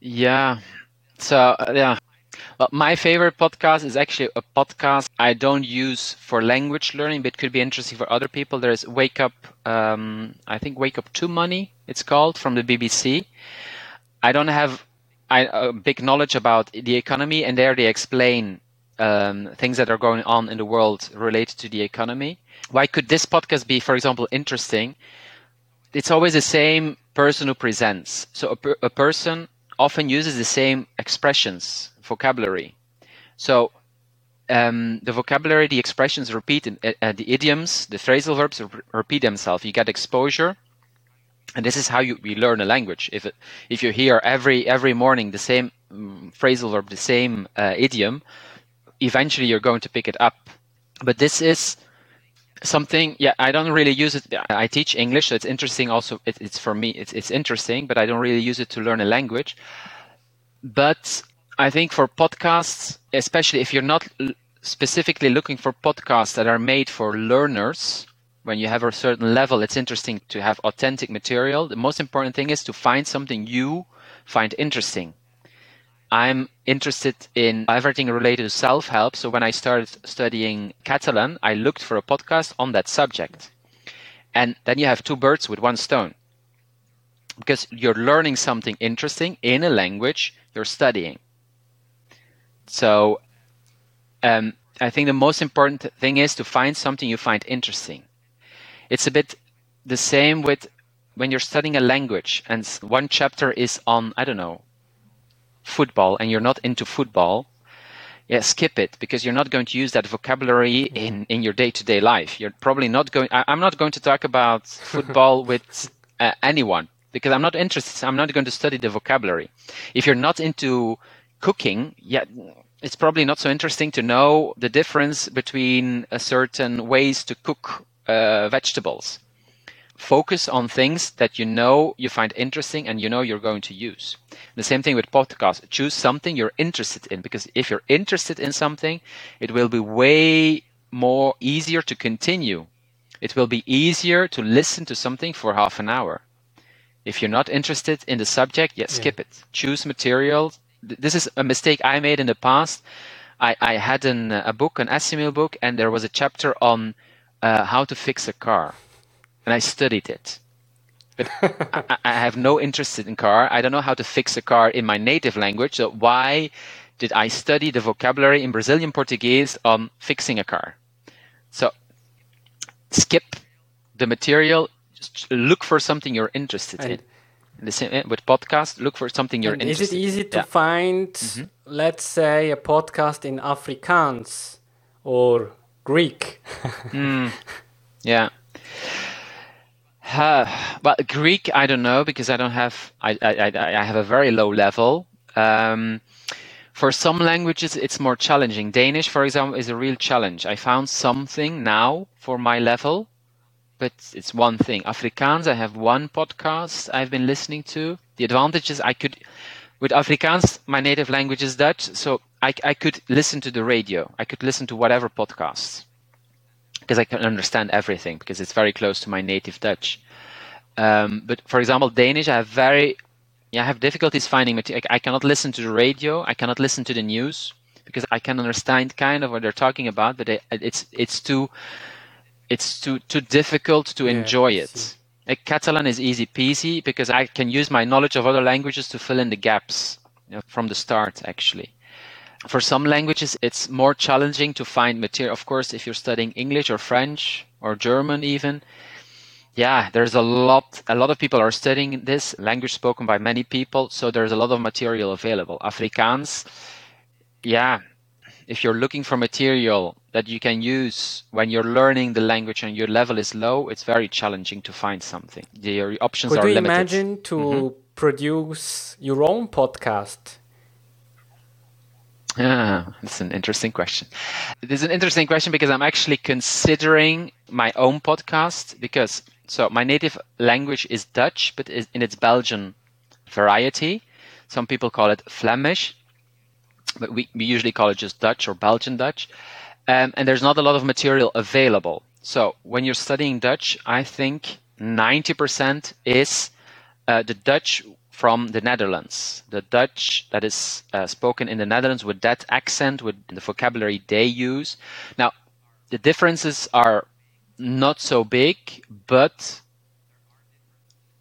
Yeah. So uh, yeah. Well, my favorite podcast is actually a podcast I don't use for language learning, but could be interesting for other people. There's Wake Up, um, I think Wake Up to Money, it's called from the BBC. I don't have I, a big knowledge about the economy, and there they explain um, things that are going on in the world related to the economy. Why could this podcast be, for example, interesting? It's always the same person who presents. So a, per- a person often uses the same expressions, vocabulary. So um, the vocabulary, the expressions repeat, in, uh, the idioms, the phrasal verbs re- repeat themselves. You get exposure, and this is how you we learn a language. If it, if you hear every every morning the same um, phrasal verb, the same uh, idiom, eventually you're going to pick it up. But this is something yeah i don't really use it i teach english so it's interesting also it, it's for me it's, it's interesting but i don't really use it to learn a language but i think for podcasts especially if you're not specifically looking for podcasts that are made for learners when you have a certain level it's interesting to have authentic material the most important thing is to find something you find interesting I'm interested in everything related to self help. So when I started studying Catalan, I looked for a podcast on that subject. And then you have two birds with one stone. Because you're learning something interesting in a language you're studying. So um, I think the most important thing is to find something you find interesting. It's a bit the same with when you're studying a language and one chapter is on, I don't know, football and you're not into football, yeah, skip it because you're not going to use that vocabulary in, in your day to day life. You're probably not going. I, I'm not going to talk about football with uh, anyone because I'm not interested. I'm not going to study the vocabulary. If you're not into cooking, yeah, it's probably not so interesting to know the difference between a certain ways to cook uh, vegetables. Focus on things that you know you find interesting and you know you're going to use. The same thing with podcasts. Choose something you're interested in because if you're interested in something, it will be way more easier to continue. It will be easier to listen to something for half an hour. If you're not interested in the subject, yeah, skip it. Choose material. Th- This is a mistake I made in the past. I, I had an, a book, an Assimil book, and there was a chapter on uh, how to fix a car. And I studied it. But I, I have no interest in car. I don't know how to fix a car in my native language. So why did I study the vocabulary in Brazilian Portuguese on fixing a car? So skip the material. Just look for something you're interested in. And- And the same eh, with podcast. Look for something you're And is it easy to Yeah. Mm-hmm. find, let's say, a podcast in Afrikaans or Greek? Yeah. Uh, well, Greek, I don't know because I don't have. I I, I I have a very low level. Um, for some languages, it's more challenging. Danish, for example, is a real challenge. I found something now for my level, but it's one thing. Afrikaans, I have one podcast I've been listening to. The advantage is I could, with Afrikaans, my native language is Dutch, so I, I could listen to the radio. I could listen to whatever podcasts because I can understand everything because it's very close to my native Dutch. Um, but for example, Danish, I have very, yeah, I have difficulties finding material. I cannot listen to the radio. I cannot listen to the news because I can understand kind of what they're talking about, but it, it's it's too, it's too too difficult to enjoy it. Like Catalan is easy peasy because I can use my knowledge of other languages to fill in the gaps you know, from the start actually. For some languages it's more challenging to find material. Of course if you're studying english or french or german even yeah there's a lot a lot of people are studying this language spoken by many people so there's a lot of material available. Afrikaans yeah if you're looking for material that you can use when you're learning the language and your level is low it's very challenging to find something your options Could are you limited Mm-hmm. imagine to produce your own podcast? Ah, that's an interesting question. It is an interesting question because I'm actually considering my own podcast because So my native language is Dutch, but is in its Belgian variety. Some people call it Flemish, but we, we usually call it just Dutch or Belgian Dutch. Um, and there's not a lot of material available. So when you're studying Dutch, I think 90% is uh, the Dutch from the Netherlands. The Dutch that is uh, spoken in the Netherlands with that accent, with the vocabulary they use. Now, the differences are not so big, but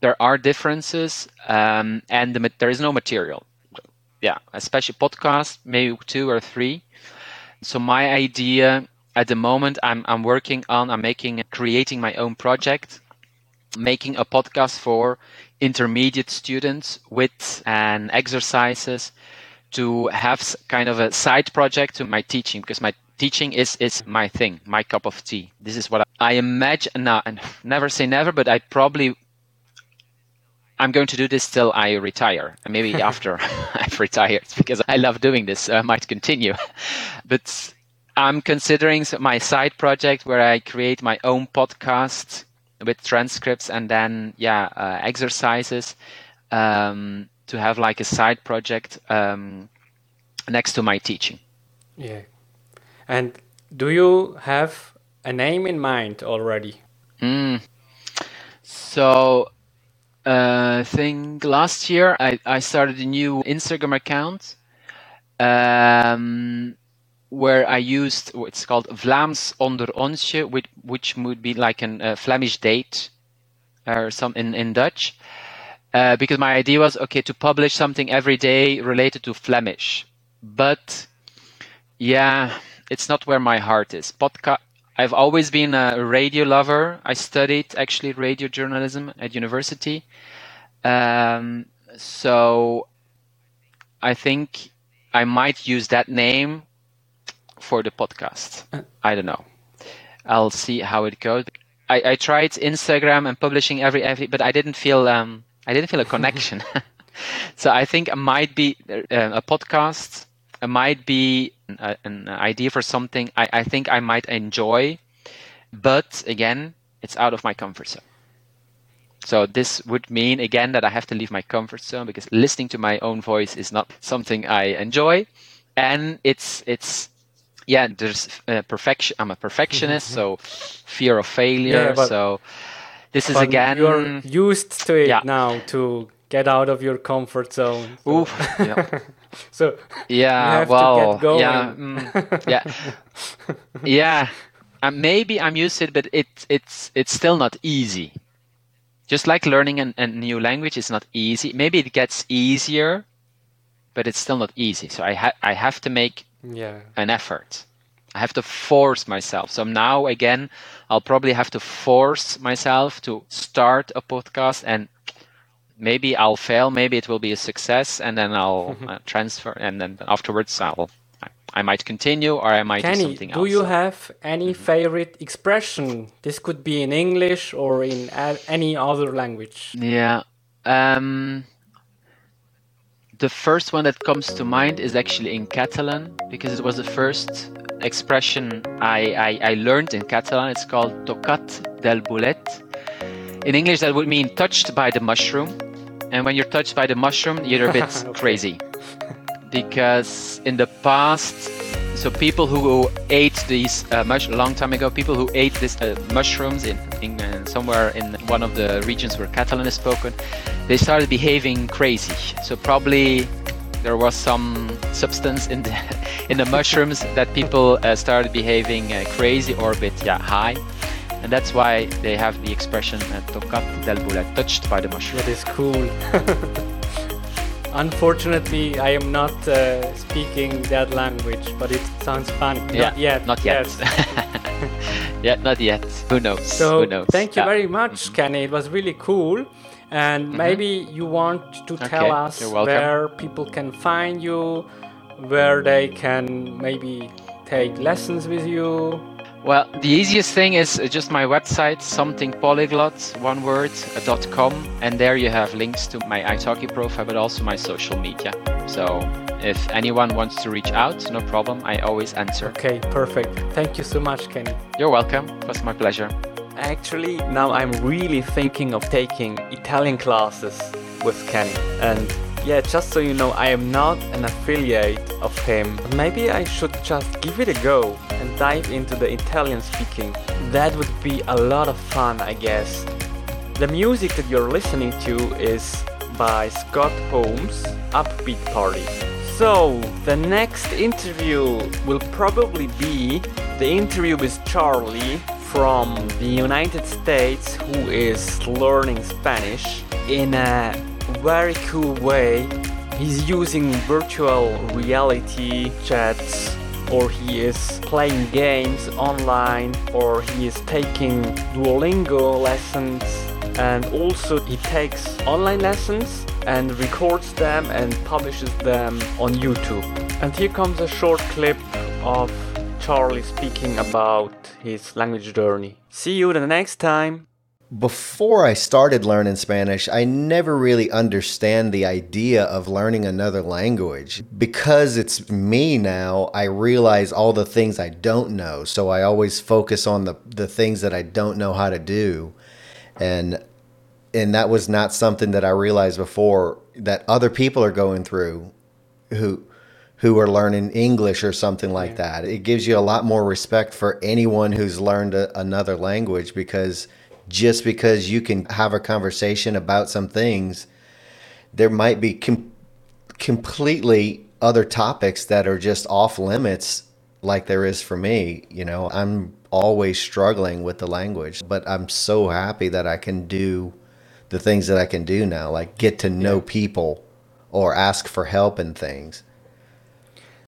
there are differences, um, and the, there is no material. Yeah, especially podcasts, maybe two or three. So my idea at the moment, I'm I'm working on, I'm making, creating my own project, making a podcast for intermediate students with and exercises to have kind of a side project to my teaching because my teaching is is my thing, my cup of tea. This is what I, I imagine. Now, and never say never, but I probably I'm going to do this till I retire, and maybe after I've retired because I love doing this. I might continue, but I'm considering my side project where I create my own podcast with transcripts and then yeah uh, exercises um, to have like a side project um, next to my teaching. Yeah, and do you have a name in mind already? Mm. So uh, I think last year I, I started a new Instagram account um, where I used what's called Vlaams onder onsje, which, which would be like a uh, Flemish date or some in, in Dutch. Uh, because my idea was okay to publish something every day related to Flemish. But yeah, it's not where my heart is. Podcast. I've always been a radio lover. I studied actually radio journalism at university. Um, so I think I might use that name for the podcast. I don't know. I'll see how it goes. I, I tried Instagram and publishing every every, but I didn't feel um, I didn't feel a connection. so I think it might be uh, a podcast. Might be a, an idea for something I, I think I might enjoy, but again, it's out of my comfort zone. So this would mean again that I have to leave my comfort zone because listening to my own voice is not something I enjoy, and it's it's yeah, there's uh, perfection. I'm a perfectionist, so fear of failure. Yeah, so this is again. You're used to it yeah. now to get out of your comfort zone. So. Oof. Yeah. so yeah, well, yeah, mm, yeah, yeah. Uh, maybe I'm used to it, but it it's it's still not easy. Just like learning a, a new language is not easy. Maybe it gets easier, but it's still not easy. So I ha- I have to make yeah. an effort. I have to force myself. So now again, I'll probably have to force myself to start a podcast and maybe I'll fail, maybe it will be a success and then I'll uh, transfer and then afterwards I'll I might continue or I might Kenny, do something else. Do you have any mm-hmm. favorite expression? This could be in English or in any other language. Yeah. Um, the first one that comes to mind is actually in Catalan because it was the first expression I, I, I learned in Catalan. It's called tocat del bolet. In English, that would mean touched by the mushroom. And when you're touched by the mushroom, you're a bit okay. crazy. Because in the past, so people who ate these uh, mush a long time ago, people who ate these uh, mushrooms in, in uh, somewhere in one of the regions where Catalan is spoken, they started behaving crazy. So probably there was some substance in the in the mushrooms that people uh, started behaving uh, crazy or a bit yeah high. And that's why they have the expression uh, tocat del bolet, touched by the mushroom. That is cool. Unfortunately, I am not uh, speaking that language, but it sounds fun. Yeah, not yet. Not yet. Yes. yeah, not yet. Who knows? So, Who knows? thank you yeah. very much, mm-hmm. Kenny. It was really cool. And mm-hmm. maybe you want to tell okay. us where people can find you, where they can maybe take lessons with you. Well, the easiest thing is uh, just my website, somethingpolyglot, one word, uh, .com, and there you have links to my italki profile, but also my social media. So if anyone wants to reach out, no problem, I always answer. Okay, perfect. Thank you so much, Kenny. You're welcome. It was my pleasure. Actually, now I'm really thinking of taking Italian classes with Kenny. And yeah, just so you know, I am not an affiliate of him. Maybe I should just give it a go and dive into the Italian speaking. That would be a lot of fun, I guess. The music that you're listening to is by Scott Holmes, Upbeat Party. So, the next interview will probably be the interview with Charlie from the United States who is learning Spanish in a very cool way. He's using virtual reality chats or he is playing games online or he is taking Duolingo lessons and also he takes online lessons and records them and publishes them on YouTube. And here comes a short clip of Charlie speaking about his language journey. See you the next time. Before I started learning Spanish, I never really understand the idea of learning another language. Because it's me now, I realize all the things I don't know. So I always focus on the, the things that I don't know how to do. And and that was not something that I realized before that other people are going through who who are learning English or something like yeah. that. It gives you a lot more respect for anyone who's learned a, another language because just because you can have a conversation about some things, there might be com- completely other topics that are just off limits like there is for me. You know, I'm always struggling with the language, but I'm so happy that I can do the things that I can do now, like get to know people or ask for help and things.